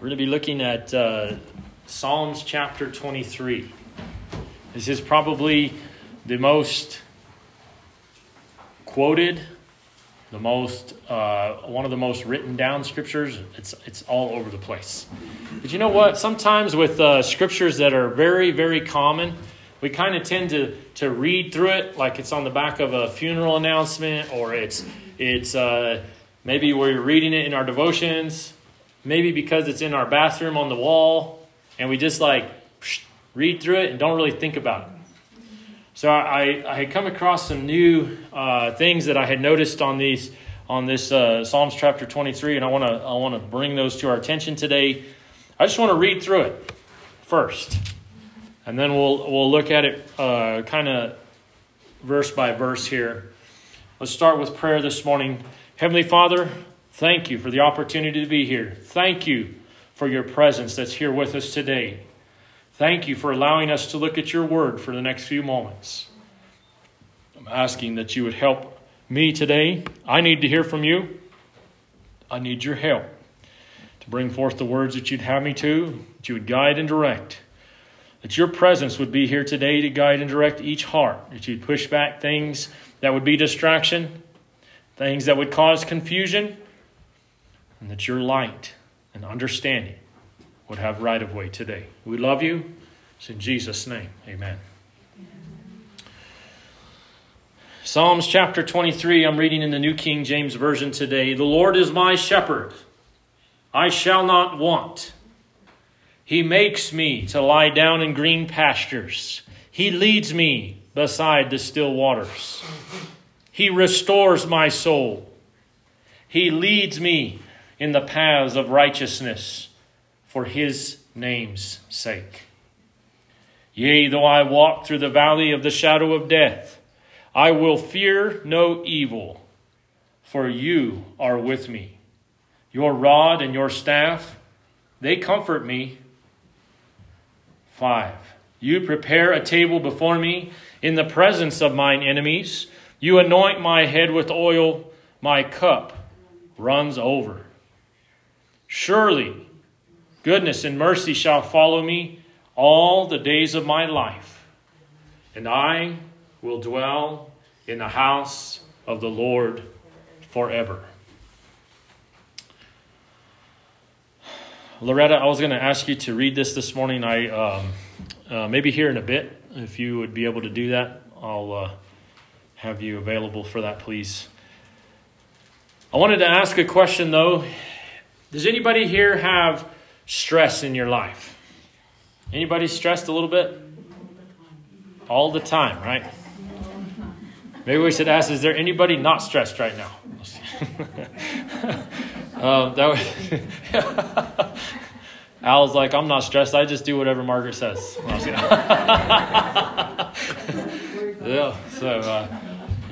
We're going to be looking at uh, Psalms chapter 23. This is probably the most quoted, the most uh, one of the most written down scriptures. It's it's all over the place. But you know what? Sometimes with uh, scriptures that are very very common, we kind of tend to to read through it like it's on the back of a funeral announcement, or it's it's uh, maybe we're reading it in our devotions maybe because it's in our bathroom on the wall and we just like read through it and don't really think about it. So I, I had come across some new uh, things that I had noticed on these on this uh, Psalms chapter 23, and I want to I want to bring those to our attention today. I just want to read through it first, and then we'll we'll look at it uh, kind of verse by verse here. Let's start with prayer this morning. Heavenly Father, Thank you for the opportunity to be here. Thank you for your presence that's here with us today. Thank you for allowing us to look at your word for the next few moments. I'm asking that you would help me today. I need to hear from you. I need your help to bring forth the words that you'd have me to, that you would guide and direct. That your presence would be here today to guide and direct each heart, that you'd push back things that would be distraction, things that would cause confusion and that your light and understanding would have right of way today. We love you. It's in Jesus' name. Amen. Psalms chapter 23, I'm reading in the New King James Version today. The Lord is my shepherd, I shall not want. He makes me to lie down in green pastures. He leads me beside the still waters. He restores my soul. He leads me in the paths of righteousness for his name's sake. Yea, though I walk through the valley of the shadow of death, I will fear no evil, for you are with me. Your rod and your staff, they comfort me. 5. You prepare a table before me in the presence of mine enemies. You anoint my head with oil, my cup runs over. Surely goodness and mercy shall follow me all the days of my life, and I will dwell in the house of the Lord forever. Loretta, I was going to ask you to read this this morning. I um, uh, maybe here in a bit, if you would be able to do that, I'll uh, have you available for that, please. I wanted to ask a question though. Does anybody here have stress in your life? Anybody stressed a little bit? All the time, right? Maybe we should ask, is there anybody not stressed right now? um, that was, Al's like, I'm not stressed. I just do whatever Margaret says. yeah, so, uh,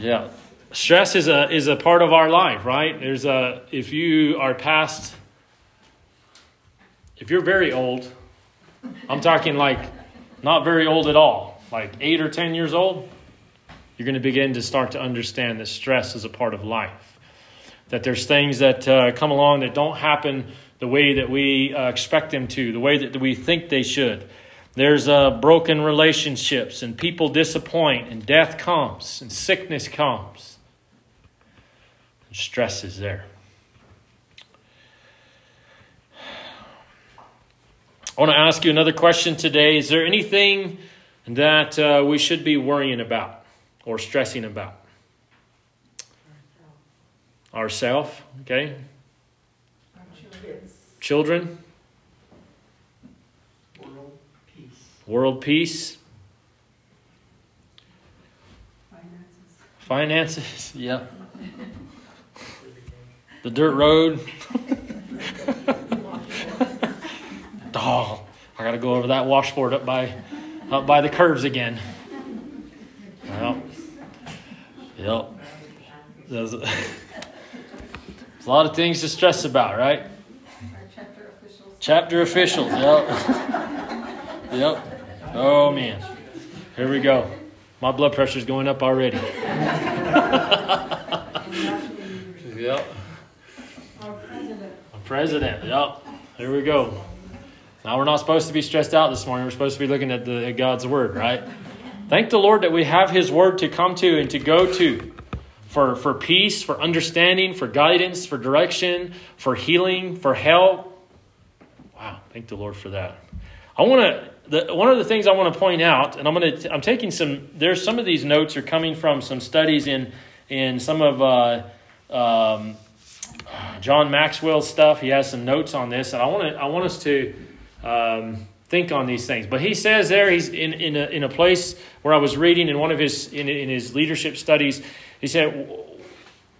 yeah. Stress is a, is a part of our life, right? There's a, if you are past if you're very old, I'm talking like not very old at all, like eight or 10 years old, you're going to begin to start to understand that stress is a part of life. That there's things that uh, come along that don't happen the way that we uh, expect them to, the way that we think they should. There's uh, broken relationships, and people disappoint, and death comes, and sickness comes. And stress is there. I want to ask you another question today. Is there anything that uh, we should be worrying about or stressing about? Ourself, okay? Our Children. World peace. World peace. Finances. Finances, yeah. The dirt road. oh, I got to go over that washboard up by up by the curves again. Yep. Yep. There's a, there's a lot of things to stress about, right? chapter officials. Chapter officials. Yep. yep. Oh man. Here we go. My blood pressure's going up already. yep. Our president. A president. Yep. Here we go. Now we're not supposed to be stressed out this morning. We're supposed to be looking at, the, at God's Word, right? Thank the Lord that we have His Word to come to and to go to for, for peace, for understanding, for guidance, for direction, for healing, for help. Wow, thank the Lord for that. I want to. One of the things I want to point out, and I'm going to, I'm taking some. There's some of these notes are coming from some studies in in some of uh, um, John Maxwell's stuff. He has some notes on this, and I want to, I want us to um, think on these things. But he says there, he's in in a, in a place where I was reading in one of his in, in his leadership studies. He said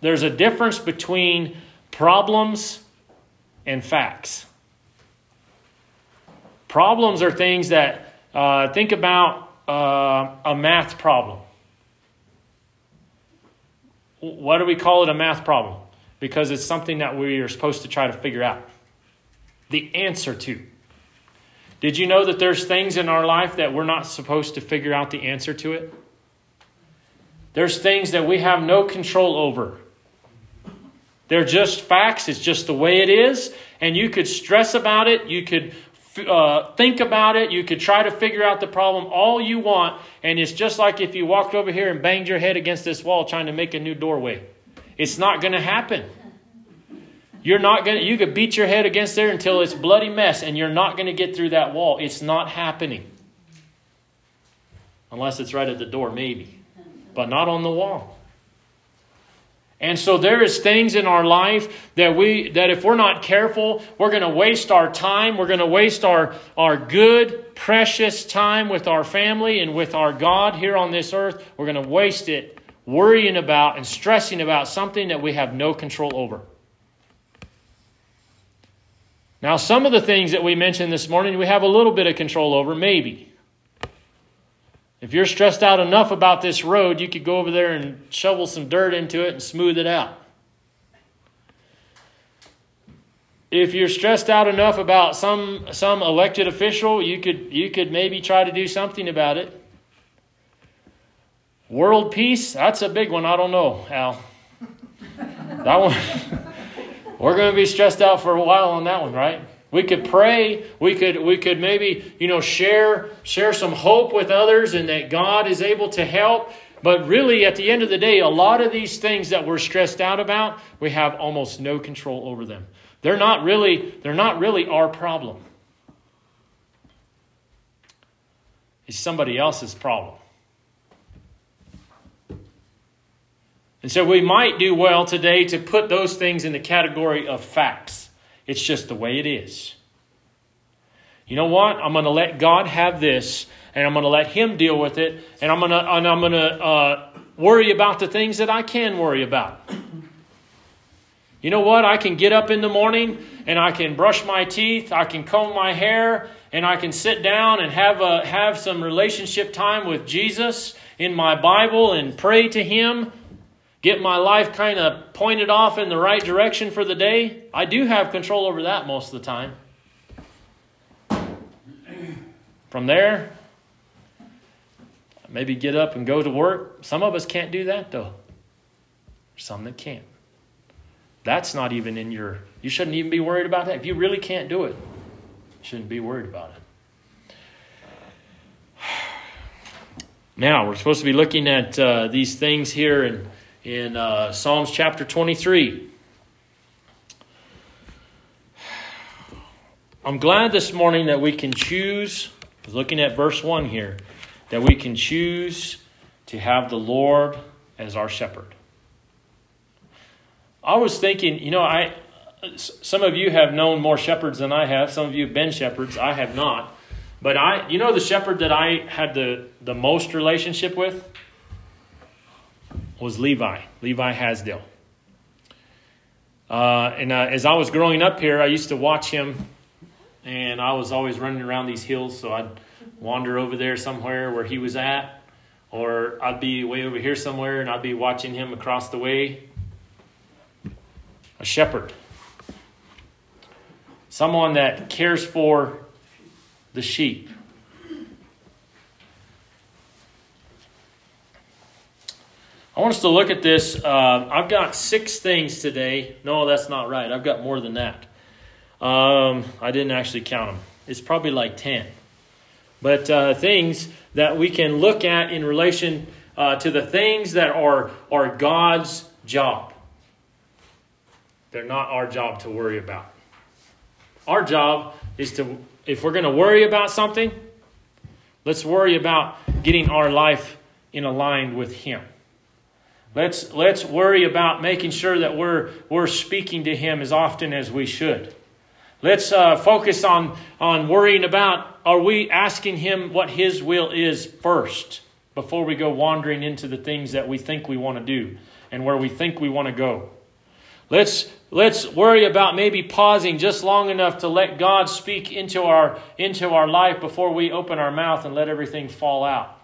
there's a difference between problems and facts. Problems are things that, uh, think about uh, a math problem. Why do we call it a math problem? Because it's something that we are supposed to try to figure out the answer to. Did you know that there's things in our life that we're not supposed to figure out the answer to it? There's things that we have no control over. They're just facts, it's just the way it is, and you could stress about it, you could uh, think about it. You could try to figure out the problem all you want. And it's just like if you walked over here and banged your head against this wall trying to make a new doorway. It's not going to happen. You're not going to, you could beat your head against there until it's bloody mess and you're not going to get through that wall. It's not happening. Unless it's right at the door, maybe. But not on the wall. And so there is things in our life that we that if we're not careful, we're going to waste our time, we're going to waste our our good precious time with our family and with our God here on this earth. We're going to waste it worrying about and stressing about something that we have no control over. Now, some of the things that we mentioned this morning, we have a little bit of control over, maybe. If you're stressed out enough about this road, you could go over there and shovel some dirt into it and smooth it out. If you're stressed out enough about some some elected official, you could you could maybe try to do something about it. World peace, that's a big one. I don't know, Al. That one we're going to be stressed out for a while on that one, right? We could pray. We could we could maybe you know share share some hope with others, and that God is able to help. But really, at the end of the day, a lot of these things that we're stressed out about, we have almost no control over them. They're not really they're not really our problem. It's somebody else's problem. And so we might do well today to put those things in the category of facts. It's just the way it is. You know what? I'm going to let God have this, and I'm going to let Him deal with it, and I'm going to and I'm going to uh, worry about the things that I can worry about. You know what? I can get up in the morning and I can brush my teeth, I can comb my hair, and I can sit down and have a have some relationship time with Jesus in my Bible and pray to Him get my life kind of pointed off in the right direction for the day, I do have control over that most of the time. From there, maybe get up and go to work. Some of us can't do that though. some that can't. That's not even in your, you shouldn't even be worried about that. If you really can't do it, shouldn't be worried about it. Now, we're supposed to be looking at uh, these things here and in uh, Psalms chapter 23. I'm glad this morning that we can choose, looking at verse 1 here, that we can choose to have the Lord as our shepherd. I was thinking, you know, I some of you have known more shepherds than I have. Some of you have been shepherds. I have not. But I, you know, the shepherd that I had the, the most relationship with was Levi, Levi Hasdale. Uh, and uh, as I was growing up here, I used to watch him, and I was always running around these hills, so I'd wander over there somewhere where he was at, or I'd be way over here somewhere and I'd be watching him across the way. A shepherd, someone that cares for the sheep. I want us to look at this. Uh, I've got six things today. No, that's not right. I've got more than that. Um, I didn't actually count them. It's probably like 10. But uh, things that we can look at in relation uh, to the things that are, are God's job. They're not our job to worry about. Our job is to, if we're going to worry about something, let's worry about getting our life in aligned with Him. Let's, let's worry about making sure that we're, we're speaking to Him as often as we should. Let's uh, focus on, on worrying about are we asking Him what His will is first before we go wandering into the things that we think we want to do and where we think we want to go. Let's, let's worry about maybe pausing just long enough to let God speak into our, into our life before we open our mouth and let everything fall out.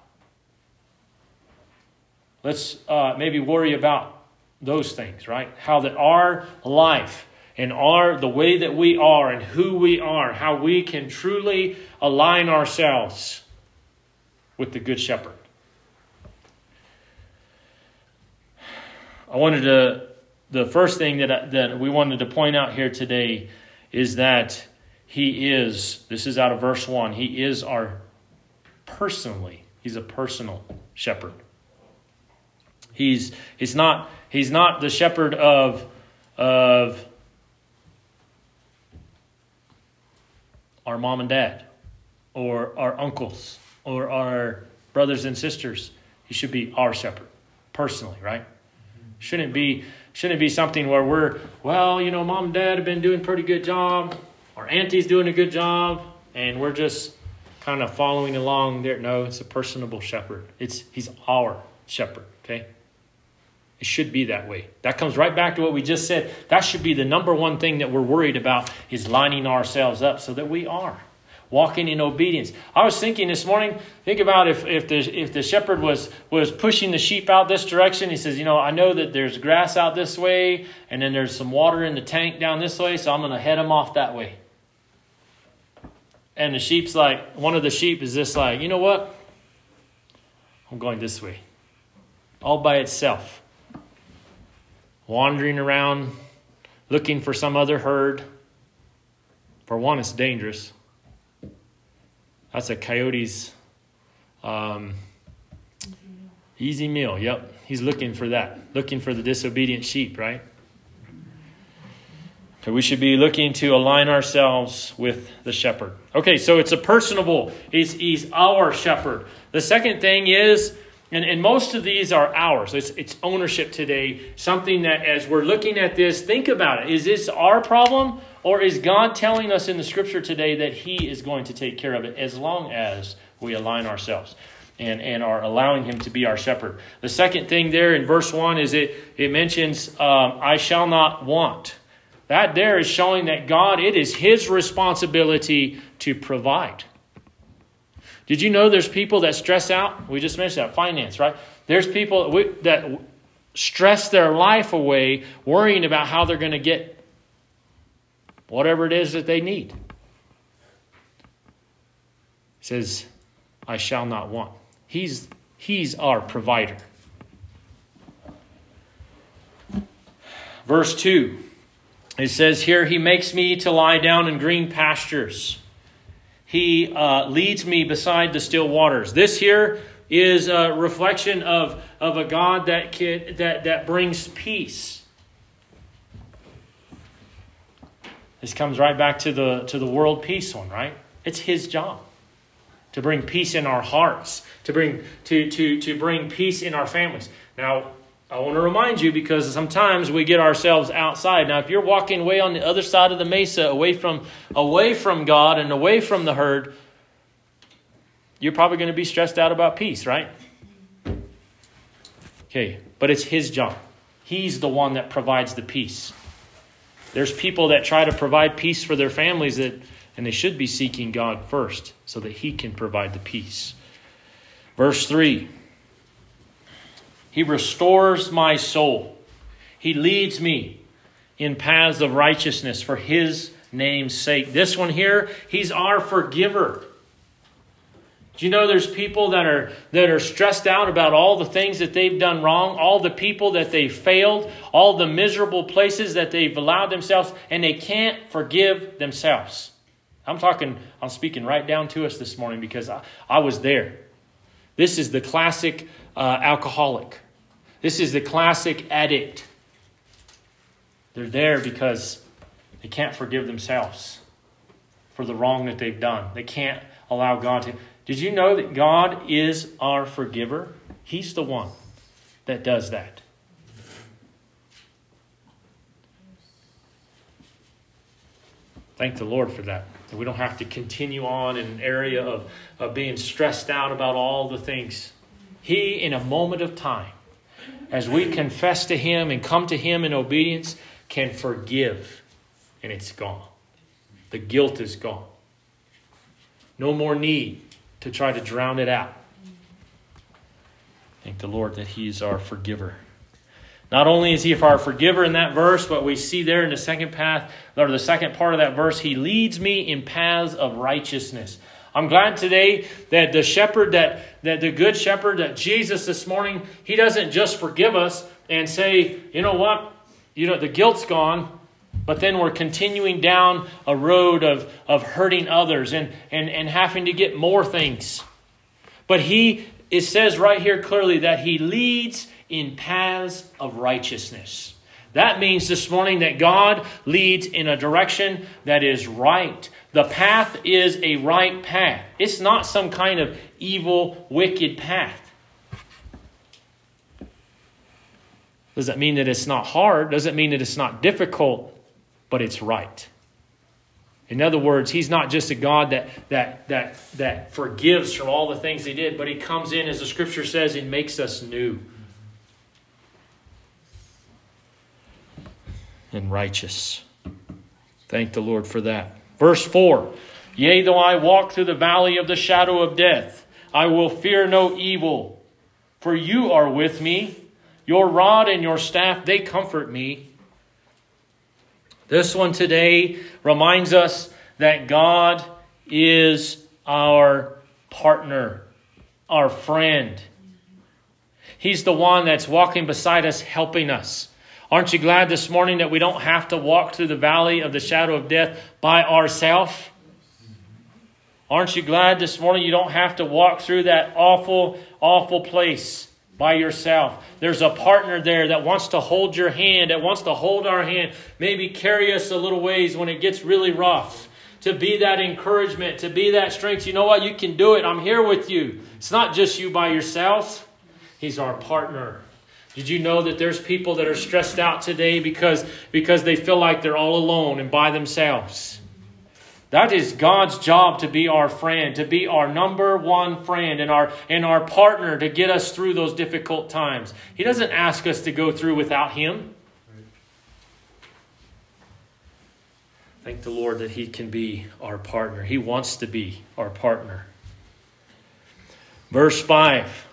Let's uh, maybe worry about those things, right? How that our life and our the way that we are and who we are, how we can truly align ourselves with the Good Shepherd. I wanted to the first thing that I, that we wanted to point out here today is that he is this is out of verse 1 he is our personally he's a personal shepherd He's, he's, not, he's not the shepherd of, of our mom and dad or our uncles or our brothers and sisters. He should be our shepherd personally, right? Shouldn't be shouldn't be something where we're well, you know, mom and dad have been doing pretty good job, our auntie's doing a good job, and we're just kind of following along there. No, it's a personable shepherd. It's he's our shepherd, okay? It should be that way. That comes right back to what we just said. That should be the number one thing that we're worried about is lining ourselves up so that we are walking in obedience. I was thinking this morning, think about if, if, the, if the shepherd was, was pushing the sheep out this direction. He says, You know, I know that there's grass out this way, and then there's some water in the tank down this way, so I'm going to head them off that way. And the sheep's like, one of the sheep is just like, You know what? I'm going this way, all by itself wandering around looking for some other herd. For one, it's dangerous. That's a coyote's um, easy meal. Yep, he's looking for that, looking for the disobedient sheep, right? So we should be looking to align ourselves with the shepherd. Okay, so it's a personable. He's, he's our shepherd. The second thing is and, and most of these are ours. It's, it's ownership today. Something that, as we're looking at this, think about it. Is this our problem? Or is God telling us in the scripture today that He is going to take care of it as long as we align ourselves and, and are allowing Him to be our shepherd? The second thing there in verse 1 is it, it mentions, um, I shall not want. That there is showing that God, it is His responsibility to provide. Did you know there's people that stress out? We just mentioned that finance, right? There's people that stress their life away worrying about how they're going to get whatever it is that they need. He says, I shall not want. He's, he's our provider. Verse 2, it says here, He makes me to lie down in green pastures. He uh, leads me beside the still waters. This here is a reflection of, of a God that, can, that, that brings peace. This comes right back to the, to the world peace one, right? It's his job to bring peace in our hearts, to bring, to, to, to bring peace in our families. Now, I want to remind you because sometimes we get ourselves outside. Now, if you're walking away on the other side of the mesa, away from away from God and away from the herd, you're probably going to be stressed out about peace, right? Okay, but it's his job. He's the one that provides the peace. There's people that try to provide peace for their families that and they should be seeking God first so that he can provide the peace. Verse 3 he restores my soul. He leads me in paths of righteousness for His name's sake. This one here, He's our forgiver. Do you know there's people that are that are stressed out about all the things that they've done wrong, all the people that they've failed, all the miserable places that they've allowed themselves, and they can't forgive themselves. I'm talking, I'm speaking right down to us this morning because I, I was there. This is the classic uh, alcoholic. This is the classic addict. They're there because they can't forgive themselves for the wrong that they've done. They can't allow God to. Did you know that God is our forgiver? He's the one that does that. Thank the Lord for that. We don't have to continue on in an area of, of being stressed out about all the things. He, in a moment of time, as we confess to Him and come to Him in obedience, can forgive, and it's gone. The guilt is gone. No more need to try to drown it out. Thank the Lord that He is our forgiver. Not only is He our forgiver in that verse, but we see there in the second path, or the second part of that verse, He leads me in paths of righteousness. I'm glad today that the shepherd, that, that the good shepherd, that Jesus this morning, He doesn't just forgive us and say, you know what, you know, the guilt's gone, but then we're continuing down a road of, of hurting others and, and, and having to get more things. But he, it says right here clearly that he leads in paths of righteousness. That means this morning that God leads in a direction that is right. The path is a right path. It's not some kind of evil, wicked path. Does that mean that it's not hard? Does it mean that it's not difficult? but it's right. In other words, he's not just a God that, that, that, that forgives from all the things he did, but he comes in, as the scripture says, and makes us new and righteous. Thank the Lord for that. Verse 4 Yea, though I walk through the valley of the shadow of death, I will fear no evil, for you are with me. Your rod and your staff, they comfort me. This one today reminds us that God is our partner, our friend. He's the one that's walking beside us, helping us. Aren't you glad this morning that we don't have to walk through the valley of the shadow of death by ourselves? Aren't you glad this morning you don't have to walk through that awful, awful place? by yourself. There's a partner there that wants to hold your hand, that wants to hold our hand, maybe carry us a little ways when it gets really rough. To be that encouragement, to be that strength. You know what? You can do it. I'm here with you. It's not just you by yourself, He's our partner. Did you know that there's people that are stressed out today because, because they feel like they're all alone and by themselves? That is God's job to be our friend, to be our number one friend and our, and our partner to get us through those difficult times. He doesn't ask us to go through without Him. Thank the Lord that He can be our partner. He wants to be our partner. Verse 5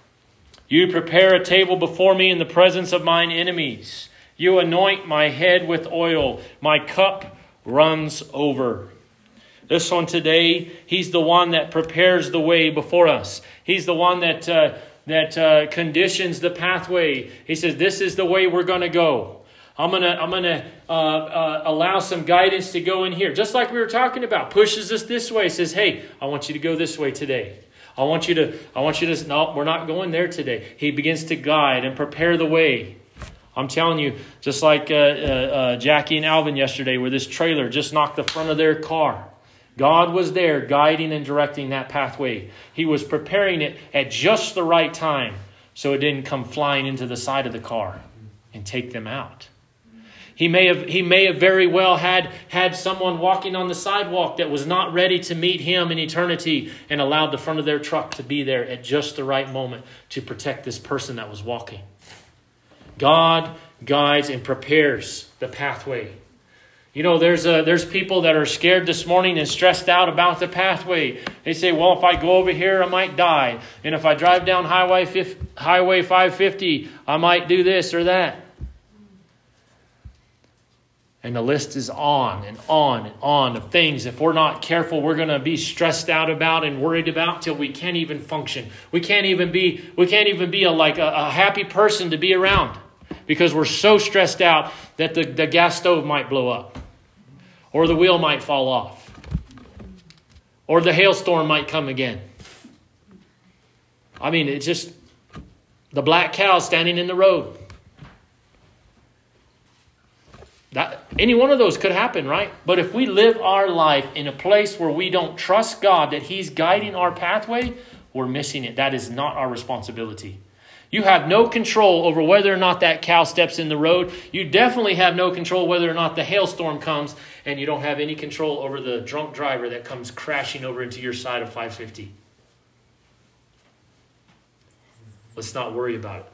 You prepare a table before me in the presence of mine enemies. You anoint my head with oil, my cup runs over. This one today, He's the one that prepares the way before us. He's the one that, uh, that uh, conditions the pathway. He says, This is the way we're going to go. I'm going to I'm gonna, uh, uh, allow some guidance to go in here. Just like we were talking about, pushes us this way, says, Hey, I want you to go this way today. I want you to, I want you to, no, we're not going there today. He begins to guide and prepare the way. I'm telling you, just like uh, uh, uh, Jackie and Alvin yesterday, where this trailer just knocked the front of their car. God was there guiding and directing that pathway. He was preparing it at just the right time so it didn't come flying into the side of the car and take them out. He may have, he may have very well had, had someone walking on the sidewalk that was not ready to meet him in eternity and allowed the front of their truck to be there at just the right moment to protect this person that was walking. God guides and prepares the pathway you know, there's, a, there's people that are scared this morning and stressed out about the pathway. They say, well, if I go over here, I might die. And if I drive down Highway, highway 550, I might do this or that. And the list is on and on and on of things. If we're not careful, we're going to be stressed out about and worried about till we can't even function. We can't even be we can't even be a like a, a happy person to be around because we're so stressed out that the, the gas stove might blow up or the wheel might fall off or the hailstorm might come again. I mean, it's just the black cow standing in the road. That, any one of those could happen, right? But if we live our life in a place where we don't trust God that He's guiding our pathway, we're missing it. That is not our responsibility. You have no control over whether or not that cow steps in the road. You definitely have no control whether or not the hailstorm comes, and you don't have any control over the drunk driver that comes crashing over into your side of 550. Let's not worry about it.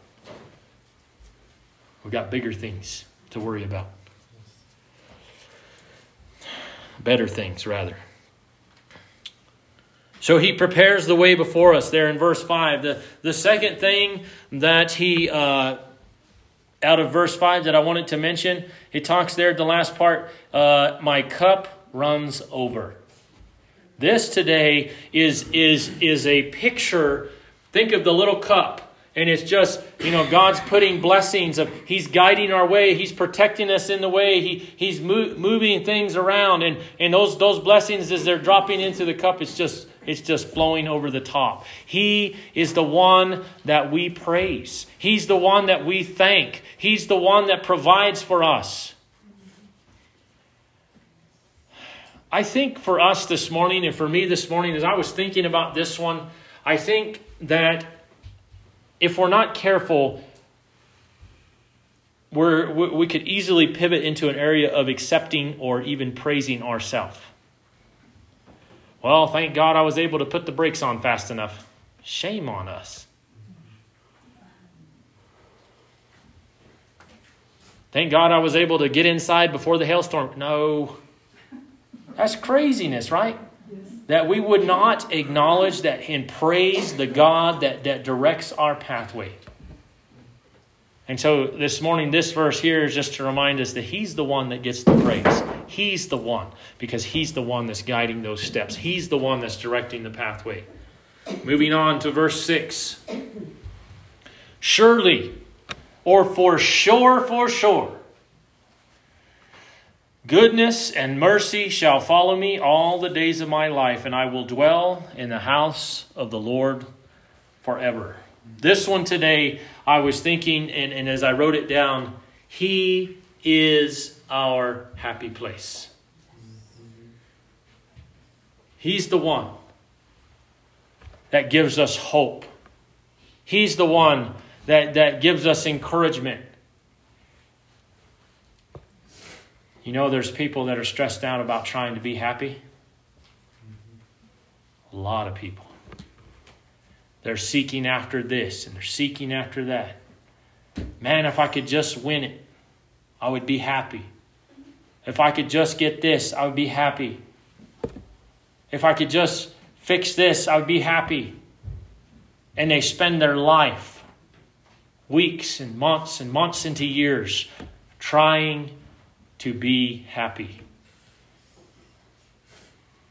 We've got bigger things to worry about better things, rather. So he prepares the way before us there in verse 5. The, the second thing that he, uh, out of verse 5 that I wanted to mention, he talks there at the last part, uh, my cup runs over. This today is, is, is a picture. Think of the little cup and it's just, you know, God's putting blessings of, He's guiding our way. He's protecting us in the way. He, he's mo- moving things around. And, and those, those blessings, as they're dropping into the cup, it's just, it's just flowing over the top. He is the one that we praise. He's the one that we thank. He's the one that provides for us. I think for us this morning, and for me this morning, as I was thinking about this one, I think that if we're not careful, we're, we could easily pivot into an area of accepting or even praising ourselves. Well, thank God I was able to put the brakes on fast enough. Shame on us. Thank God I was able to get inside before the hailstorm. No. That's craziness, right? That we would not acknowledge that and praise the God that, that directs our pathway. And so this morning, this verse here is just to remind us that He's the one that gets the praise. He's the one, because He's the one that's guiding those steps. He's the one that's directing the pathway. Moving on to verse 6. Surely, or for sure, for sure, Goodness and mercy shall follow me all the days of my life, and I will dwell in the house of the Lord forever. This one today, I was thinking, and, and as I wrote it down, He is our happy place. He's the one that gives us hope. He's the one that, that gives us encouragement. You know, there's people that are stressed out about trying to be happy. A lot of people. They're seeking after this and they're seeking after that. Man, if I could just win it, I would be happy. If I could just get this, I would be happy. If I could just fix this, I would be happy. And they spend their life, weeks and months and months into years, trying to be happy.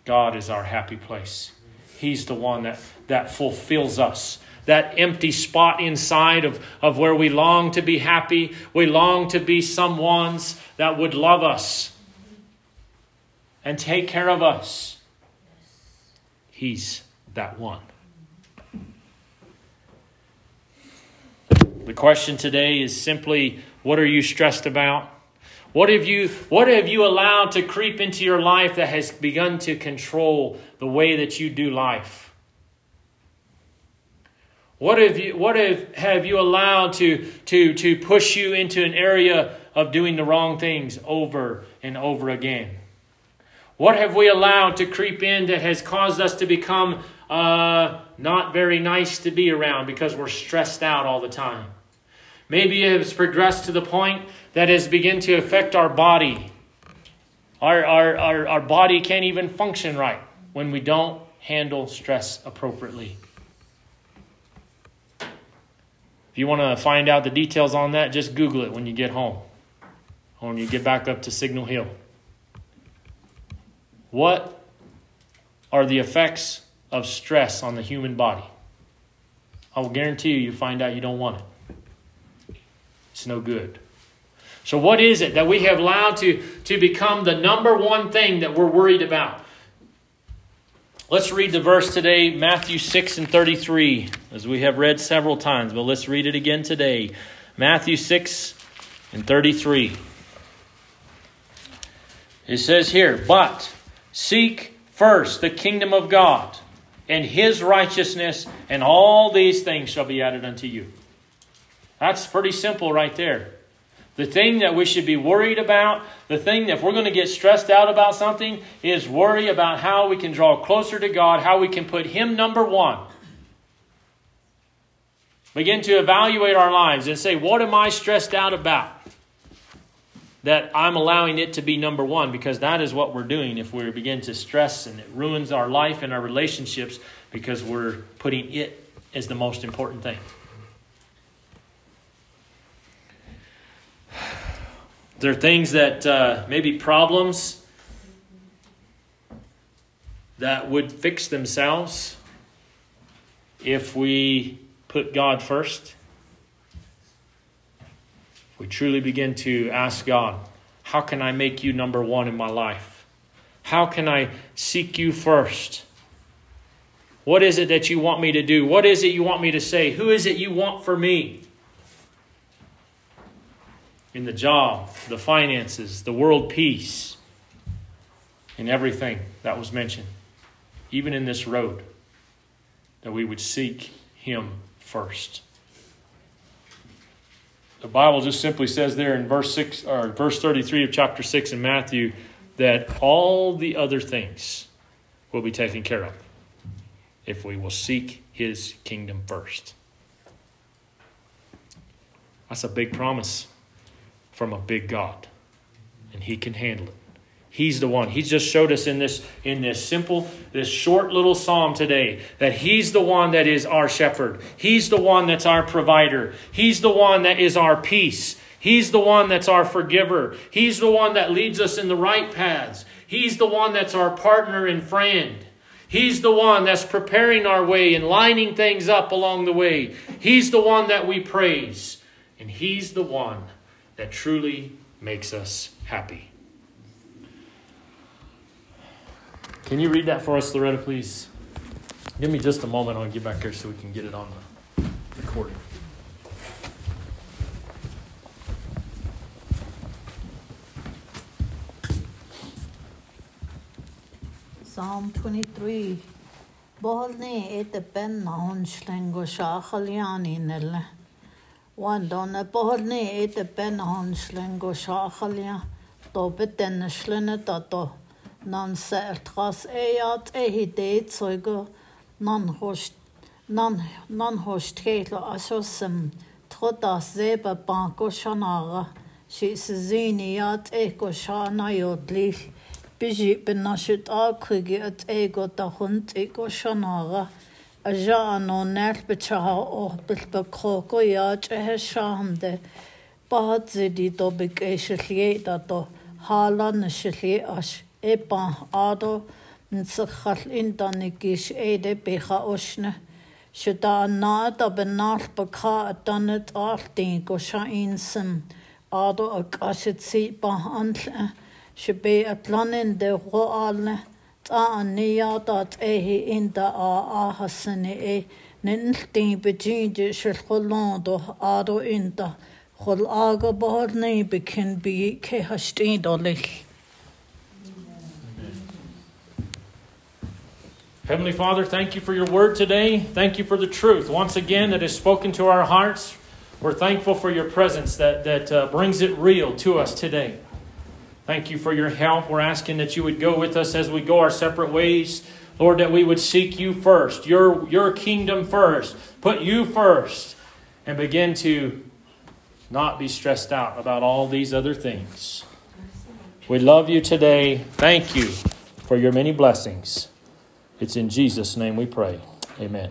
God is our happy place. He's the one that, that fulfills us. That empty spot inside of, of where we long to be happy, we long to be someone's that would love us and take care of us. He's that one. The question today is simply what are you stressed about? What have you what have you allowed to creep into your life that has begun to control the way that you do life? What have you what have, have you allowed to, to, to push you into an area of doing the wrong things over and over again? What have we allowed to creep in that has caused us to become uh, not very nice to be around because we're stressed out all the time? Maybe it has progressed to the point that has begun to affect our body. Our, our, our, our body can't even function right when we don't handle stress appropriately. If you want to find out the details on that, just Google it when you get home. when you get back up to Signal Hill. What are the effects of stress on the human body? I will guarantee you, you find out you don't want it. It's no good. So, what is it that we have allowed to, to become the number one thing that we're worried about? Let's read the verse today, Matthew 6 and 33, as we have read several times, but let's read it again today. Matthew 6 and 33. It says here, But seek first the kingdom of God and his righteousness, and all these things shall be added unto you. That's pretty simple right there. The thing that we should be worried about, the thing that if we're going to get stressed out about something, is worry about how we can draw closer to God, how we can put Him number one. Begin to evaluate our lives and say, what am I stressed out about? That I'm allowing it to be number one, because that is what we're doing if we begin to stress and it ruins our life and our relationships because we're putting it as the most important thing. There are things that uh, maybe problems that would fix themselves if we put God first. If we truly begin to ask God, how can I make you number one in my life? How can I seek you first? What is it that you want me to do? What is it you want me to say? Who is it you want for me? In the job, the finances, the world peace, in everything that was mentioned, even in this road, that we would seek Him first. The Bible just simply says there in verse six or verse thirty-three of chapter six in Matthew that all the other things will be taken care of if we will seek His kingdom first. That's a big promise from a big God, and He can handle it. He's the one. He just showed us in this in this simple, this short little psalm today that He's the one that is our shepherd. He's the one that's our provider. He's the one that is our peace. He's the one that's our forgiver. He's the one that leads us in the right paths. He's the one that's our partner and friend. He's the one that's preparing our way and lining things up along the way. He's the one that we praise. And He's the one that truly makes us happy. Can you read that for us, Loretta, please? Give me just a moment. I'll get back here so we can get it on the recording. Psalm 23. Bohni et ben naun schlengo Wan donna borne e de ben hanslen go schachalia, do bedenne slenne dat do. Nan se er tras eiat e hidéetzeige nan hostkele asosem, trot as sebe banko chanara, si se ziniat e go chana jod lich, Biji ben nasjut akrige et ego da hund e go chanara. a Jean ó neirbeteá óbil ba cógóáid athe seaamde, Bahad sidí dobig é se léad a do. Hálan na se lé as é ban ádó n sa chall indannig gís éide becha osne. Se dá nád a ben nápa cá a dannad átaí go se insam, ádó a gasisi ba anle, se bé a planin de roáne, Heavenly Father, thank you for your word today. Thank you for the truth once again that is spoken to our hearts. We're thankful for your presence that, that uh, brings it real to us today. Thank you for your help. We're asking that you would go with us as we go our separate ways. Lord, that we would seek you first, your, your kingdom first, put you first, and begin to not be stressed out about all these other things. We love you today. Thank you for your many blessings. It's in Jesus' name we pray. Amen.